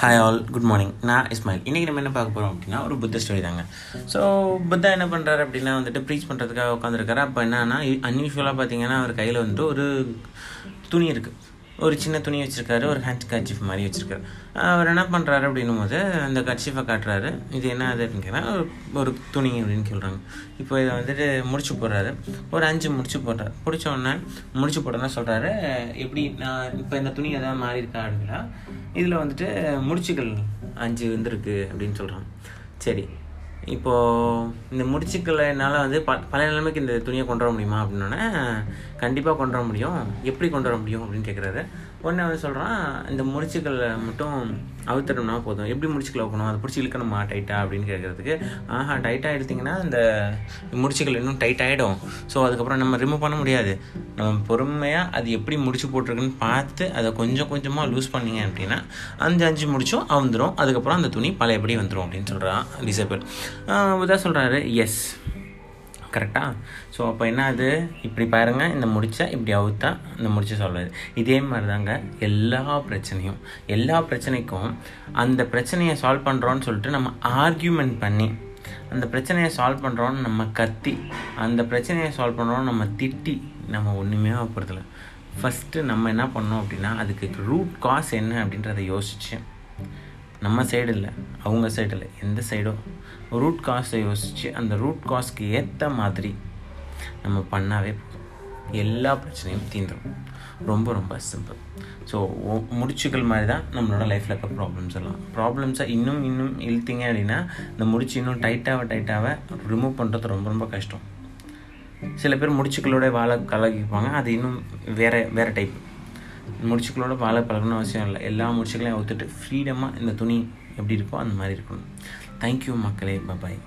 Hi all good morning நான் இஸ்மாயில். இன்றைக்கி நம்ம என்ன பார்க்க போகிறோம் அப்படின்னா ஒரு புத்த ஸ்டோரி தாங்க. ஸோ புத்தா என்ன பண்ணுறாரு அப்படின்னா வந்துட்டு ப்ரீச் பண்ணுறதுக்காக உட்காந்துருக்காரு அப்போ என்னன்னா அன்யூஷுவலாக பார்த்தீங்கன்னா அவர் கையில் வந்துட்டு ஒரு துணி இருக்குது ஒரு சின்ன துணி வச்சுருக்காரு ஒரு ஹேண்ட் கர்ச்சிஃப் மாதிரி வச்சுருக்காரு. அவர் என்ன பண்ணுறாரு அப்படின்னும் போது அந்த கர்ச்சிஃபை காட்டுறாரு. இது என்ன அது அப்படின்னு ஒரு ஒரு துணி அப்படின்னு சொல்கிறாங்க இப்போ இதை வந்துட்டு முடிச்சு போடுறாரு. ஒரு அஞ்சு முடிச்சு போடுறாரு. பிடிச்ச உடனே முடிச்சு போட்டோன்னா சொல்கிறாரு எப்படி நான் இப்போ இந்த துணி எதாவது மாறி இருக்கா அப்படின்னா இதில் வந்துட்டு முடிச்சுக்கள் அஞ்சு வந்துருக்கு அப்படின்னு சொல்கிறாங்க சரி இப்போது இந்த முடிச்சுக்களை என்னால் வந்து ப பழைய நிலைமைக்கு இந்த துணியை கொண்டு வர முடியுமா அப்படின்னோடனே கண்டிப்பாக கொண்டு வர முடியும். எப்படி கொண்டு வர முடியும் அப்படின்னு கேட்குறாரு உடனே வந்து சொல்கிறான் இந்த முடிச்சுக்களை மட்டும் அவுத்தணும்னா போதும். எப்படி முடிச்சுக்களை வைக்கணும் அதை பிடிச்சி இழுக்கணுமா டைட்டாக அப்படின்னு கேட்குறதுக்கு ஆஹா டைட்டாக எடுத்திங்கன்னா இந்த முடிச்சுக்கள் இன்னும் டைட் ஆகிடும் ஸோ அதுக்கப்புறம் நம்ம ரிமூவ் பண்ண முடியாது. நம்ம பொறுமையாக அது எப்படி முடிச்சு போட்டிருக்குன்னு பார்த்து அதை கொஞ்சம் கொஞ்சமாக லூஸ் பண்ணிங்க அப்படின்னா அஞ்சு அஞ்சு முடிச்சும் அவுந்துடும் அதுக்கப்புறம் அந்த துணி பழையபடி வந்துடும் அப்படின்னு சொல்கிறான் டிசபிள் இதான் சொல்கிறாரு எஸ் கரெக்டாக ஸோ அப்போ என்ன அது? இப்படி பாருங்கள் இந்த முடிச்சா இப்படி அவுத்தா இந்த முடிச்சு சொல்லுது இதே மாதிரி தாங்க எல்லா பிரச்சனையும் எல்லா பிரச்சனைக்கும் அந்த பிரச்சனையை சால்வ் பண்ணுறோன்னு சொல்லிட்டு நம்ம ஆர்கியூமெண்ட் பண்ணி அந்த பிரச்சனையை சால்வ் பண்ணுறோன்னு நம்ம கத்தி அந்த பிரச்சனையை சால்வ் பண்ணுறோன்னு நம்ம திட்டி நம்ம ஒன்றுமே போகிறதில்ல ஃபஸ்ட்டு நம்ம என்ன பண்ணோம் அப்படின்னா அதுக்கு ரூட் காஸ் என்ன அப்படின்றத யோசிச்சு. நம்ம சைடு இல்லை அவங்க சைடு இல்லை எந்த சைடோ ரூட் காஸை யோசித்து அந்த ரூட் காஸ்க்கு ஏற்ற மாதிரி நம்ம பண்ணாவே போதும். எல்லா பிரச்சனையும் தீந்துடும் ரொம்ப ரொம்ப சிம்பிள் ஸோ முடிச்சுக்கள் மாதிரி தான் நம்மளோட லைஃப்பில் இருக்க ப்ராப்ளம்ஸ் எல்லாம். ப்ராப்ளம்ஸை இன்னும் இன்னும் இழுத்திங்க அப்படின்னா இந்த முடிச்சு இன்னும் டைட்டாக டைட்டாக ரிமூவ் பண்ணுறது ரொம்ப ரொம்ப கஷ்டம். சில பேர் முடிச்சுக்களோட வாழை கலக்கிப்பாங்க அது இன்னும் வேறு வேறு டைப் முடிச்சுக்களோட வாழை பழகணும்னு அவசியம் இல்லை. எல்லா முடிச்சுக்களையும் ஒத்துட்டு ஃப்ரீடமாக இந்த துணி எப்படி இருக்கோ அந்த மாதிரி இருக்கணும். தேங்க்யூ மக்களே. பாய்